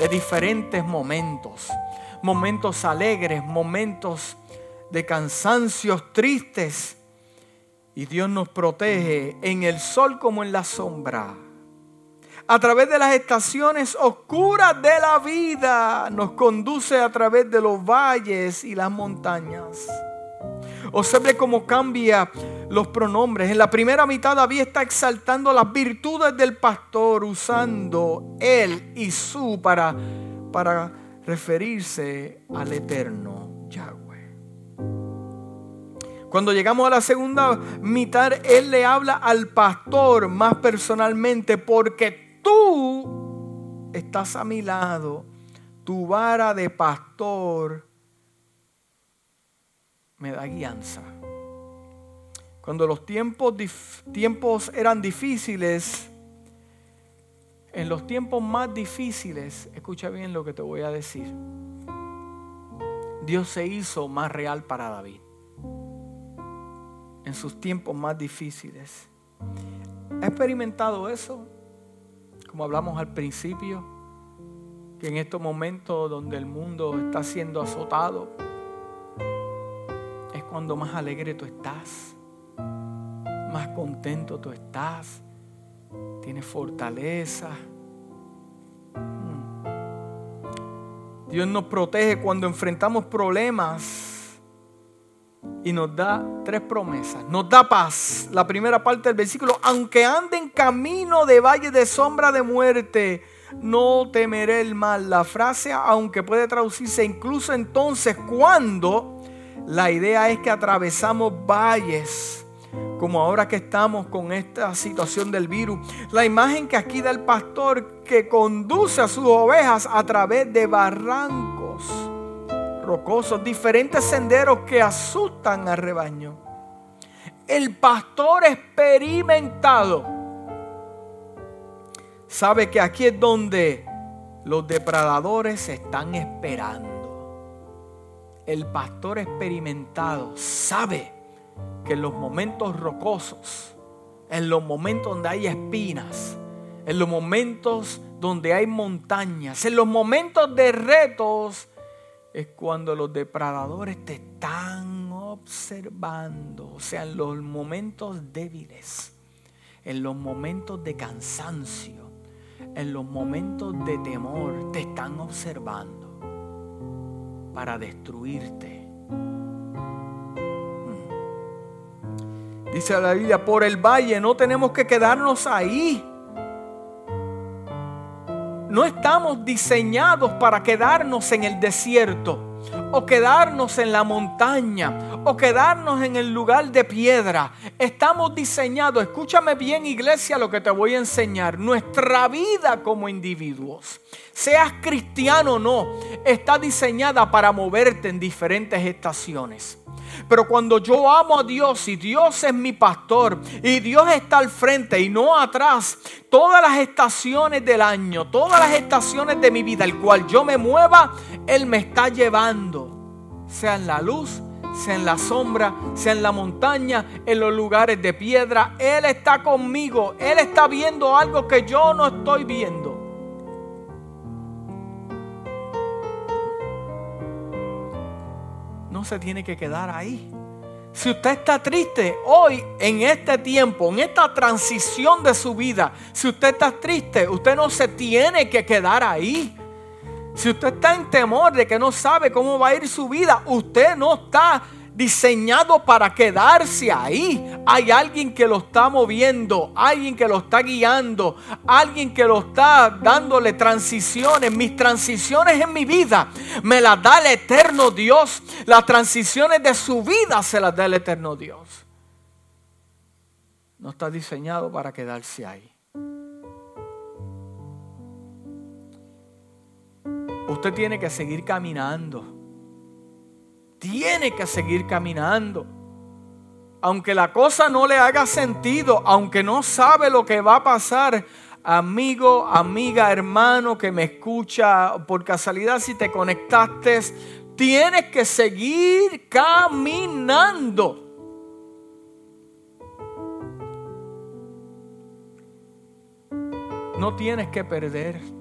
de diferentes momentos, momentos alegres, momentos de cansancios tristes. Y Dios nos protege en el sol como en la sombra a través de las estaciones oscuras de la vida, nos conduce a través de los valles y las montañas. Observe cómo cambia los pronombres. En la primera mitad David está exaltando las virtudes del pastor usando él y su para, para referirse al eterno Yahweh. Cuando llegamos a la segunda mitad, él le habla al pastor más personalmente porque tú estás a mi lado, tu vara de pastor me da guianza. Cuando los tiempos, eran difíciles, en los tiempos más difíciles, escucha bien lo que te voy a decir. Dios se hizo más real para David. En sus tiempos más difíciles. ¿Ha experimentado eso? Como hablamos al principio, que en estos momentos donde el mundo está siendo azotado, es cuando más alegre tú estás, más contento tú estás, tienes fortaleza. Mm. Dios nos protege cuando enfrentamos problemas y nos da tres promesas. Nos da paz. La primera parte del versículo, aunque ande en camino de valle de sombra de muerte, no temeré el mal. La frase, aunque puede traducirse incluso entonces cuando la idea es que atravesamos valles como ahora que estamos con esta situación del virus. La imagen que aquí da el pastor que conduce a sus ovejas a través de barrancos rocosos, diferentes senderos que asustan al rebaño. El pastor experimentado sabe que aquí es donde los depredadores están esperando. El pastor experimentado sabe que en los momentos rocosos, en los momentos donde hay espinas, en los momentos donde hay montañas, en los momentos de retos, es cuando los depredadores te están observando, o sea, en los momentos débiles, en los momentos de cansancio, en los momentos de temor, te están observando para destruirte Dice la Biblia, por el valle no tenemos que quedarnos ahí. No estamos diseñados para quedarnos en el desierto o quedarnos en la montaña o quedarnos en el lugar de piedra. Estamos diseñados, escúchame bien iglesia lo que te voy a enseñar, nuestra vida como individuos, seas cristiano o no, está diseñada para moverte en diferentes estaciones. Pero cuando yo amo a Dios y Dios es mi pastor y Dios está al frente y no atrás, todas las estaciones del año, todas las estaciones de mi vida, el cual yo me mueva, Él me está llevando. Sea en la luz, sea en la sombra, sea en la montaña, en los lugares de piedra. Él está conmigo. Él está viendo algo que yo no estoy viendo. no se tiene que quedar ahí. Si usted está triste hoy, en este tiempo, en esta transición de su vida, si usted está triste, usted no se tiene que quedar ahí. Si usted está en temor de que no sabe cómo va a ir su vida, usted no está diseñado para quedarse ahí. Hay alguien que lo está moviendo, alguien que lo está guiando, alguien que lo está dándole transiciones. Mis transiciones en mi vida me las da el eterno Dios. Las transiciones de su vida se las da el eterno Dios. No está diseñado para quedarse ahí. Usted tiene que seguir caminando tiene que seguir caminando. Aunque la cosa no le haga sentido, aunque no sabe lo que va a pasar, amigo, amiga, hermano que me escucha, por casualidad si te conectaste, tienes que seguir caminando. No tienes que perder.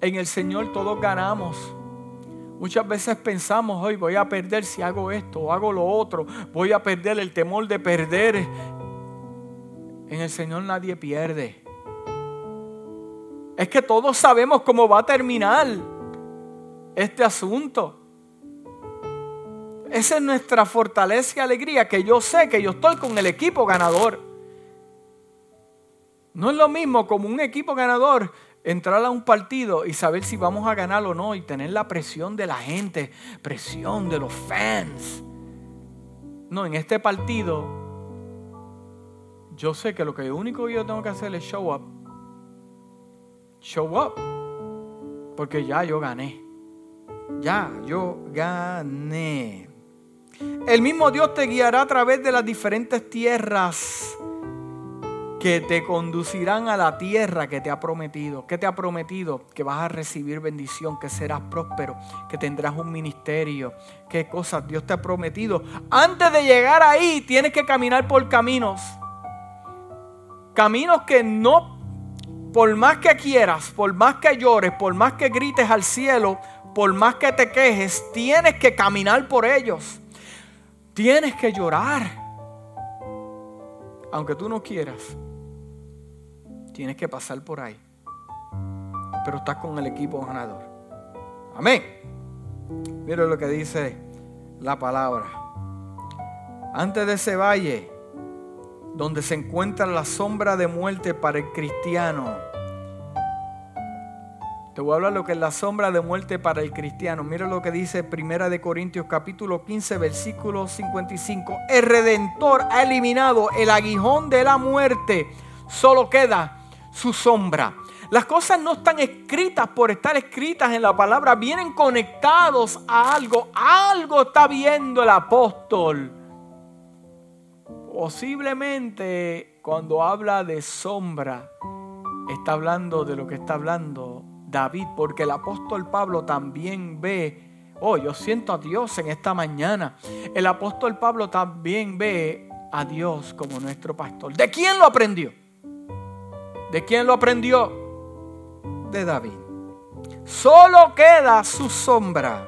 En el Señor todos ganamos. Muchas veces pensamos, hoy voy a perder si hago esto o hago lo otro, voy a perder el temor de perder. En el Señor nadie pierde. Es que todos sabemos cómo va a terminar este asunto. Esa es nuestra fortaleza y alegría, que yo sé que yo estoy con el equipo ganador. No es lo mismo como un equipo ganador entrar a un partido y saber si vamos a ganar o no y tener la presión de la gente, presión de los fans. No, en este partido yo sé que lo que único que yo tengo que hacer es show up. Show up. Porque ya yo gané. Ya yo gané. El mismo Dios te guiará a través de las diferentes tierras que te conducirán a la tierra que te ha prometido. ¿Qué te ha prometido? Que vas a recibir bendición, que serás próspero, que tendrás un ministerio. ¿Qué cosas Dios te ha prometido? Antes de llegar ahí, tienes que caminar por caminos. Caminos que no, por más que quieras, por más que llores, por más que grites al cielo, por más que te quejes, tienes que caminar por ellos. Tienes que llorar. Aunque tú no quieras tienes que pasar por ahí. Pero estás con el equipo ganador. Amén. Mira lo que dice la palabra. Antes de ese valle, donde se encuentra la sombra de muerte para el cristiano, Te voy a hablar lo que es la sombra de muerte para el cristiano. Mira lo que dice Primera de Corintios capítulo 15 versículo 55. El redentor ha eliminado el aguijón de la muerte. Solo queda su sombra. Las cosas no están escritas por estar escritas en la palabra, vienen conectados a algo. Algo está viendo el apóstol. Posiblemente cuando habla de sombra, está hablando de lo que está hablando David, porque el apóstol Pablo también ve, oh, yo siento a Dios en esta mañana. El apóstol Pablo también ve a Dios como nuestro pastor. ¿De quién lo aprendió? ¿De quién lo aprendió? De David. Solo queda su sombra.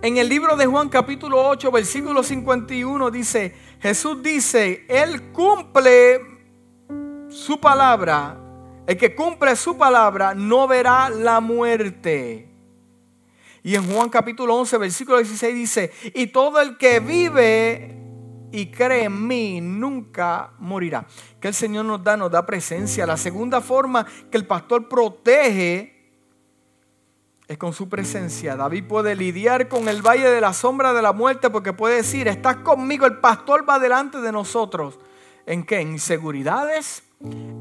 En el libro de Juan capítulo 8, versículo 51 dice, Jesús dice, Él cumple su palabra el que cumple su palabra no verá la muerte. Y en Juan capítulo 11, versículo 16 dice, y todo el que vive y cree en mí nunca morirá. Que el Señor nos da, nos da presencia. La segunda forma que el pastor protege es con su presencia. David puede lidiar con el valle de la sombra de la muerte porque puede decir, estás conmigo, el pastor va delante de nosotros. ¿En qué? En inseguridades,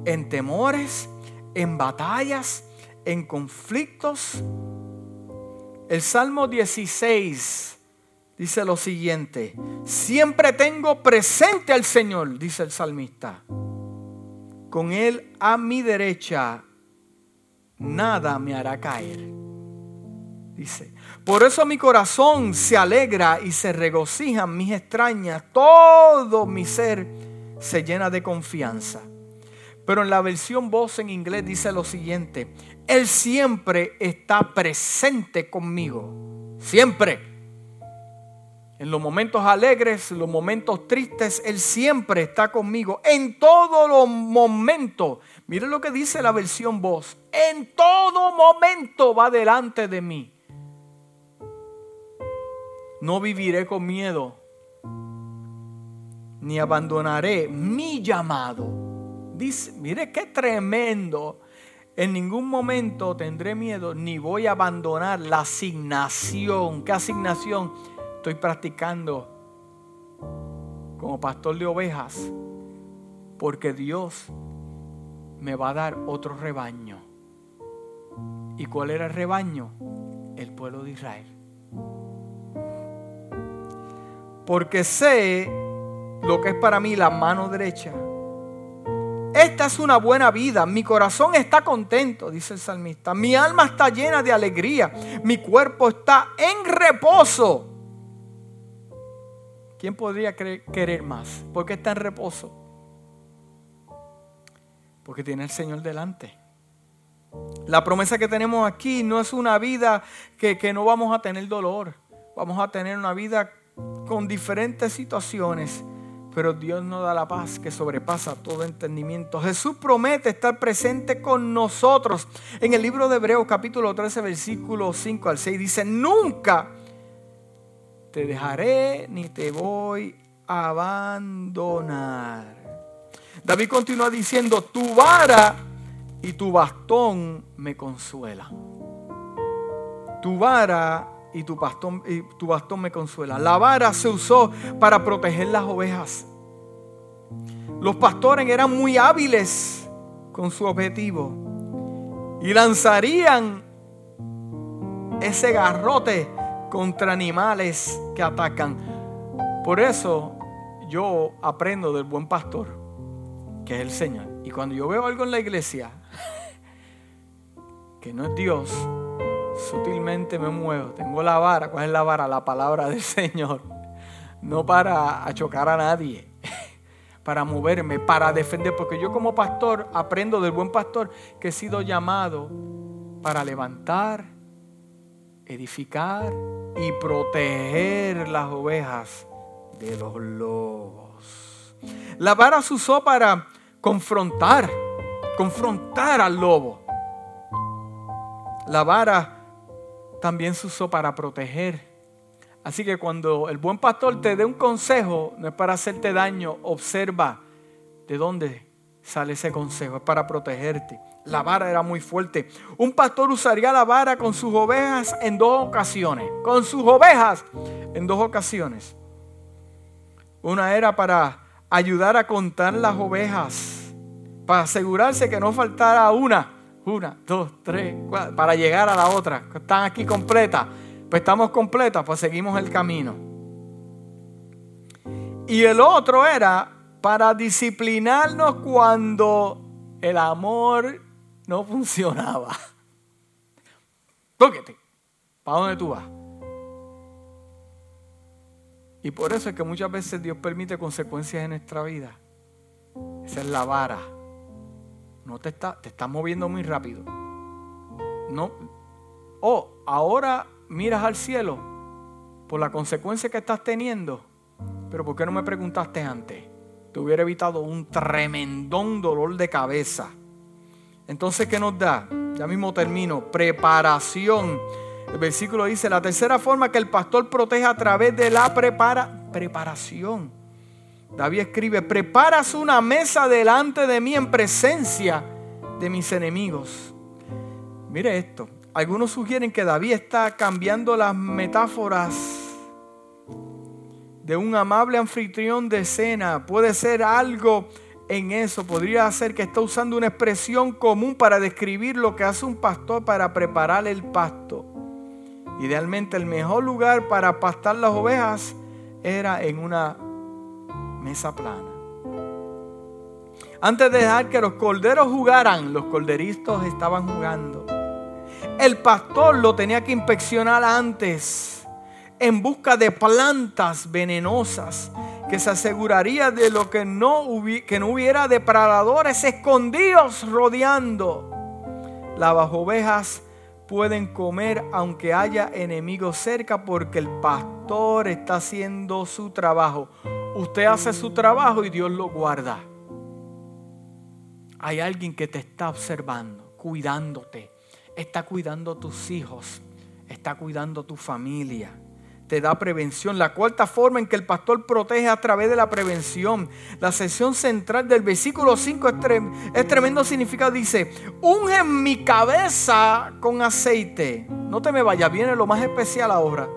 en temores, en batallas, en conflictos. El Salmo 16 dice lo siguiente, siempre tengo presente al Señor, dice el salmista. Con Él a mi derecha, nada me hará caer. Dice, por eso mi corazón se alegra y se regocijan mis extrañas, todo mi ser se llena de confianza. Pero en la versión voz en inglés dice lo siguiente, Él siempre está presente conmigo, siempre. En los momentos alegres, los momentos tristes, Él siempre está conmigo. En todos los momentos, miren lo que dice la versión voz, en todo momento va delante de mí. No viviré con miedo, ni abandonaré mi llamado mire qué tremendo. En ningún momento tendré miedo ni voy a abandonar la asignación. ¿Qué asignación estoy practicando como pastor de ovejas? Porque Dios me va a dar otro rebaño. ¿Y cuál era el rebaño? El pueblo de Israel. Porque sé lo que es para mí la mano derecha esta es una buena vida. Mi corazón está contento, dice el salmista. Mi alma está llena de alegría. Mi cuerpo está en reposo. ¿Quién podría querer más? ¿Por qué está en reposo? Porque tiene el Señor delante. La promesa que tenemos aquí no es una vida que, que no vamos a tener dolor. Vamos a tener una vida con diferentes situaciones pero Dios nos da la paz que sobrepasa todo entendimiento. Jesús promete estar presente con nosotros. En el libro de Hebreos capítulo 13 versículo 5 al 6 dice, nunca te dejaré ni te voy a abandonar. David continúa diciendo, tu vara y tu bastón me consuela. Tu vara y tu bastón, y tu bastón me consuela. La vara se usó para proteger las ovejas. Los pastores eran muy hábiles con su objetivo y lanzarían ese garrote contra animales que atacan. Por eso yo aprendo del buen pastor, que es el Señor. Y cuando yo veo algo en la iglesia que no es Dios, sutilmente me muevo. Tengo la vara. ¿Cuál es la vara? La palabra del Señor. No para chocar a nadie, para moverme, para defender. Porque yo como pastor aprendo del buen pastor que he sido llamado para levantar, edificar y proteger las ovejas de los lobos. La vara se usó para confrontar, confrontar al lobo. La vara también se usó para proteger. Así que cuando el buen pastor te dé un consejo, no es para hacerte daño, observa de dónde sale ese consejo, es para protegerte. La vara era muy fuerte. Un pastor usaría la vara con sus ovejas en dos ocasiones. Con sus ovejas en dos ocasiones. Una era para ayudar a contar las ovejas. Para asegurarse que no faltara una. Una, dos, tres, cuatro. Para llegar a la otra. Están aquí completas. Pues estamos completas, pues seguimos el camino. Y el otro era para disciplinarnos cuando el amor no funcionaba. Tóquete. ¿Para dónde tú vas? Y por eso es que muchas veces Dios permite consecuencias en nuestra vida. Esa es la vara. No te está, te estás moviendo muy rápido. No. Oh, ahora miras al cielo por la consecuencia que estás teniendo. Pero ¿por qué no me preguntaste antes? Te hubiera evitado un tremendón dolor de cabeza. Entonces, ¿qué nos da? Ya mismo termino. Preparación. El versículo dice, la tercera forma que el pastor protege a través de la prepara, preparación. David escribe, preparas una mesa delante de mí en presencia de mis enemigos. Mire esto, algunos sugieren que David está cambiando las metáforas de un amable anfitrión de cena. Puede ser algo en eso. Podría ser que está usando una expresión común para describir lo que hace un pastor para preparar el pasto. Idealmente el mejor lugar para pastar las ovejas era en una mesa plana. Antes de dejar que los corderos jugaran, los corderistas estaban jugando. El pastor lo tenía que inspeccionar antes en busca de plantas venenosas que se aseguraría de lo que no, que no hubiera depredadores escondidos rodeando. Las ovejas pueden comer aunque haya enemigos cerca porque el pastor está haciendo su trabajo. Usted hace su trabajo y Dios lo guarda. Hay alguien que te está observando, cuidándote está cuidando tus hijos, está cuidando tu familia, te da prevención. La cuarta forma en que el pastor protege a través de la prevención. La sección central del versículo 5 es, tremendo significado. Dice, unge mi cabeza con aceite. No te me vayas, viene lo más especial ahora.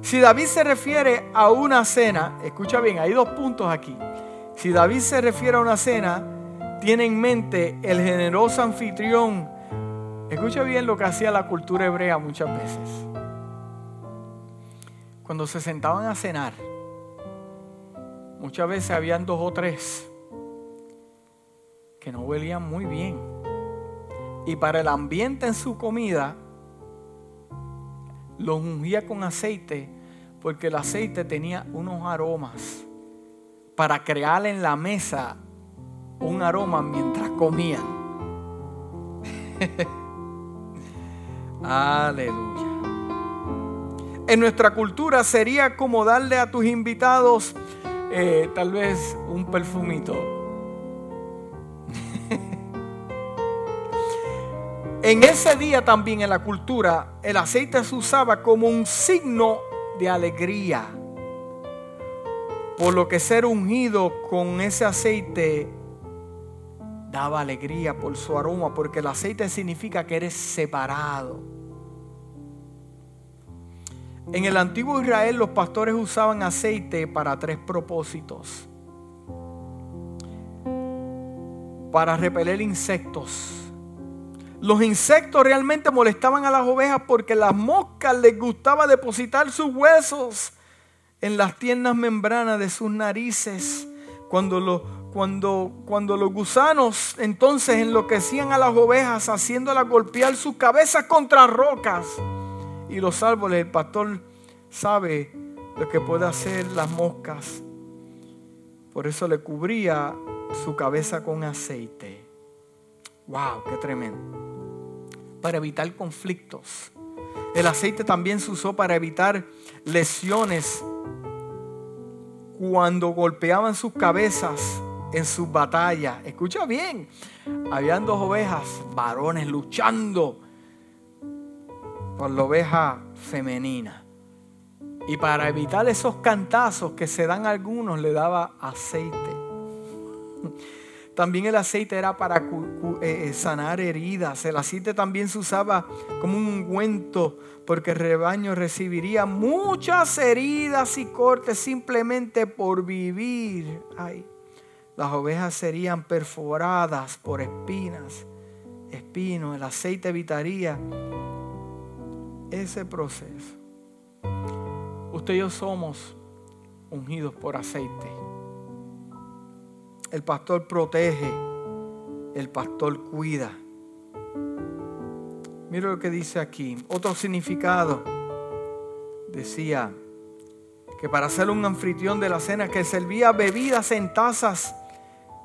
Si David se refiere a una cena, escucha bien, hay dos puntos aquí. Si David se refiere a una cena, tiene en mente el generoso anfitrión Escucha bien lo que hacía la cultura hebrea muchas veces. Cuando se sentaban a cenar, muchas veces habían dos o tres que no huelían muy bien. Y para el ambiente en su comida, los ungía con aceite, porque el aceite tenía unos aromas para crear en la mesa un aroma mientras comían. Aleluya. En nuestra cultura sería como darle a tus invitados eh, tal vez un perfumito. en ese día también en la cultura el aceite se usaba como un signo de alegría. Por lo que ser ungido con ese aceite daba alegría por su aroma, porque el aceite significa que eres separado. En el antiguo Israel los pastores usaban aceite para tres propósitos. Para repeler insectos. Los insectos realmente molestaban a las ovejas porque las moscas les gustaba depositar sus huesos en las tiernas membranas de sus narices. Cuando, cuando, cuando los gusanos entonces enloquecían a las ovejas haciéndolas golpear sus cabezas contra rocas y los árboles, el pastor sabe lo que puede hacer las moscas. Por eso le cubría su cabeza con aceite. ¡Wow! ¡Qué tremendo! Para evitar conflictos. El aceite también se usó para evitar lesiones cuando golpeaban sus cabezas en sus batallas. Escucha bien, habían dos ovejas, varones luchando por la oveja femenina. Y para evitar esos cantazos que se dan algunos, le daba aceite. También el aceite era para eh, eh, sanar heridas. El aceite también se usaba como un ungüento porque el rebaño recibiría muchas heridas y cortes simplemente por vivir. Ay, las ovejas serían perforadas por espinas, espinos. El aceite evitaría ese proceso. Usted y yo somos ungidos por aceite. El pastor protege, el pastor cuida. Mira lo que dice aquí. Otro significado decía que para ser un anfitrión de la cena que servía bebidas en tazas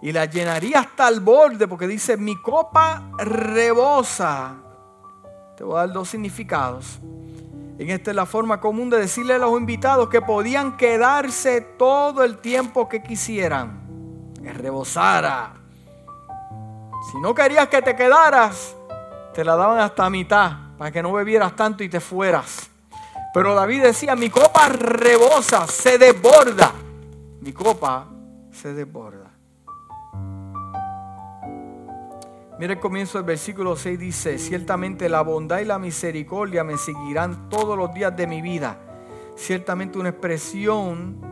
y la llenaría hasta el borde, porque dice, mi copa rebosa. Te voy a dar dos significados. En esta es la forma común de decirle a los invitados que podían quedarse todo el tiempo que quisieran que rebosara. Si no querías que te quedaras, te la daban hasta mitad para que no bebieras tanto y te fueras. Pero David decía, mi copa rebosa, se desborda. Mi copa se desborda. Mira el comienzo del versículo 6 dice, ciertamente la bondad y la misericordia me seguirán todos los días de mi vida. Ciertamente una expresión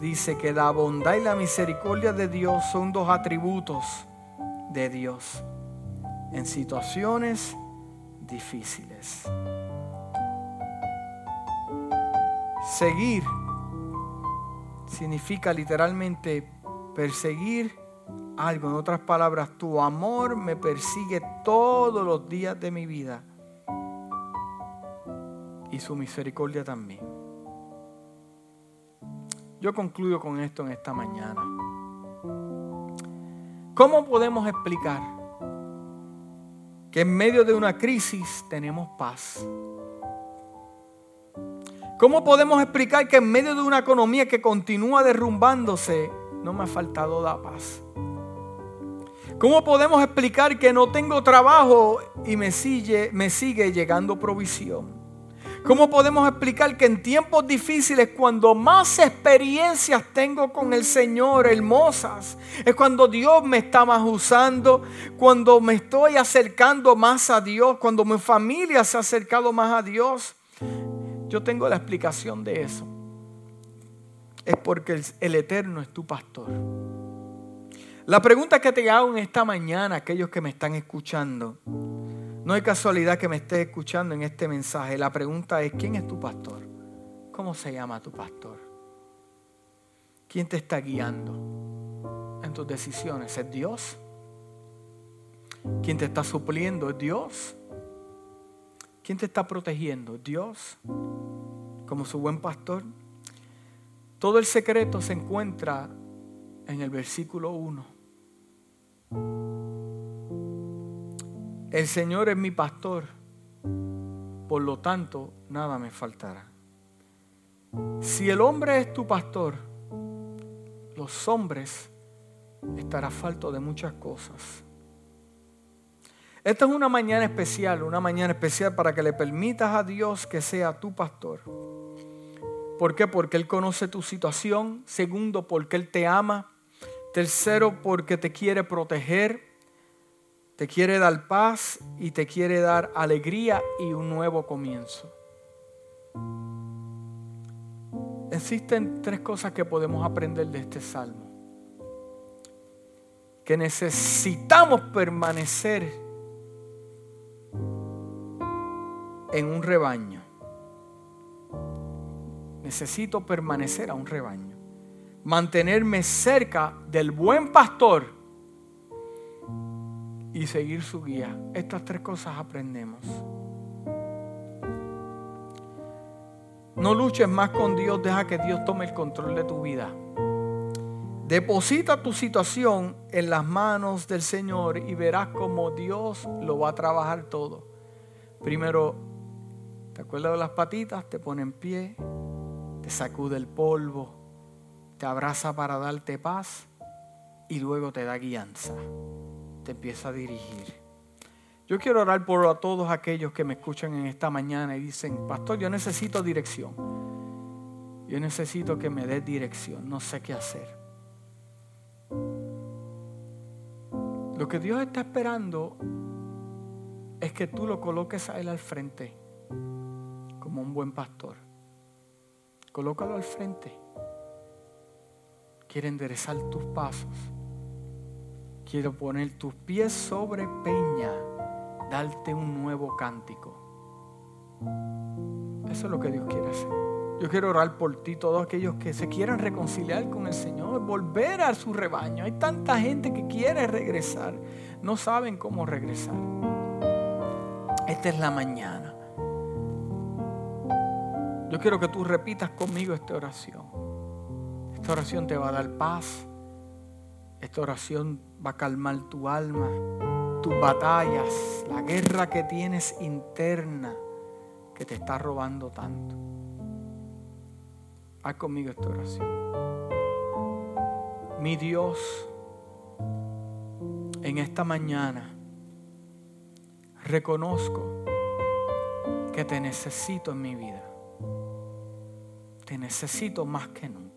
dice que la bondad y la misericordia de Dios son dos atributos de Dios en situaciones difíciles. Seguir significa literalmente perseguir algo. En otras palabras, tu amor me persigue todos los días de mi vida y su misericordia también. Yo concluyo con esto en esta mañana. ¿Cómo podemos explicar que en medio de una crisis tenemos paz? ¿Cómo podemos explicar que en medio de una economía que continúa derrumbándose no me ha faltado la paz? ¿Cómo podemos explicar que no tengo trabajo y me sigue, llegando provisión? ¿Cómo podemos explicar que en tiempos difíciles, cuando más experiencias tengo con el Señor, hermosas, es cuando Dios me está más usando, cuando me estoy acercando más a Dios, cuando mi familia se ha acercado más a Dios? Yo tengo la explicación de eso. Es porque el, Eterno es tu pastor. La pregunta que te hago en esta mañana, aquellos que me están escuchando, no es casualidad que me estés escuchando en este mensaje. La pregunta es, ¿quién es tu pastor? ¿Cómo se llama tu pastor? ¿Quién te está guiando en tus decisiones? ¿Es Dios? ¿Quién te está supliendo? ¿Es Dios? ¿Quién te está protegiendo? ¿Dios? Como su buen pastor. Todo el secreto se encuentra en el versículo 1. El Señor es mi pastor, por lo tanto nada me faltará. Si el hombre es tu pastor, los hombres estarán falto de muchas cosas. Esta es una mañana especial, una mañana especial para que le permitas a Dios que sea tu pastor. ¿Por qué? Porque Él conoce tu situación. Segundo, porque Él te ama. Tercero, porque te quiere proteger te quiere dar paz y te quiere dar alegría y un nuevo comienzo. Existen tres cosas que podemos aprender de este salmo. Que necesitamos permanecer en un rebaño. Necesito permanecer a un rebaño. Mantenerme cerca del buen pastor y seguir su guía. Estas tres cosas aprendemos. No luches más con Dios, deja que Dios tome el control de tu vida. Deposita tu situación en las manos del Señor y verás cómo Dios lo va a trabajar todo. Primero, te acuerdas de las patitas, te pone en pie, te sacude el polvo, te abraza para darte paz y luego te da guianza te empieza a dirigir. Yo quiero orar por a todos aquellos que me escuchan en esta mañana y dicen, pastor, yo necesito dirección. Yo necesito que me des dirección, no sé qué hacer. Lo que Dios está esperando es que tú lo coloques a Él al frente como un buen pastor. Colócalo al frente. Quiere enderezar tus pasos. Quiero poner tus pies sobre peña, darte un nuevo cántico. Eso es lo que Dios quiere hacer. Yo quiero orar por ti, todos aquellos que se quieran reconciliar con el Señor, volver a su rebaño. Hay tanta gente que quiere regresar, no saben cómo regresar. Esta es la mañana. Yo quiero que tú repitas conmigo esta oración. Esta oración te va a dar paz. Esta oración va a calmar tu alma, tus batallas, la guerra que tienes interna que te está robando tanto. Haz conmigo esta oración. Mi Dios, en esta mañana reconozco que te necesito en mi vida. Te necesito más que nunca.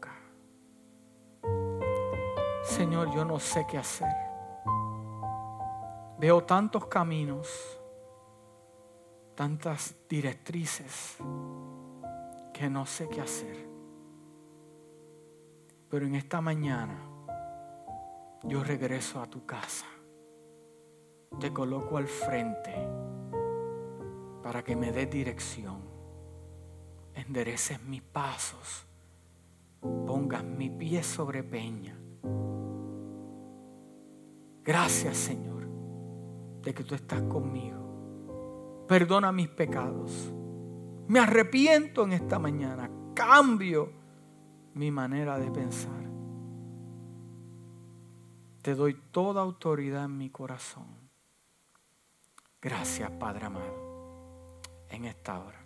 Señor, yo no sé qué hacer. Veo tantos caminos tantas directrices que no sé qué hacer. Pero en esta mañana yo regreso a tu casa. Te coloco al frente para que me des dirección. Endereces mis pasos. Pongas mi pie sobre peña. Gracias Señor de que tú estás conmigo perdona mis pecados. Me arrepiento en esta mañana. Cambio mi manera de pensar. Te doy toda autoridad en mi corazón. Gracias, Padre amado, en esta hora.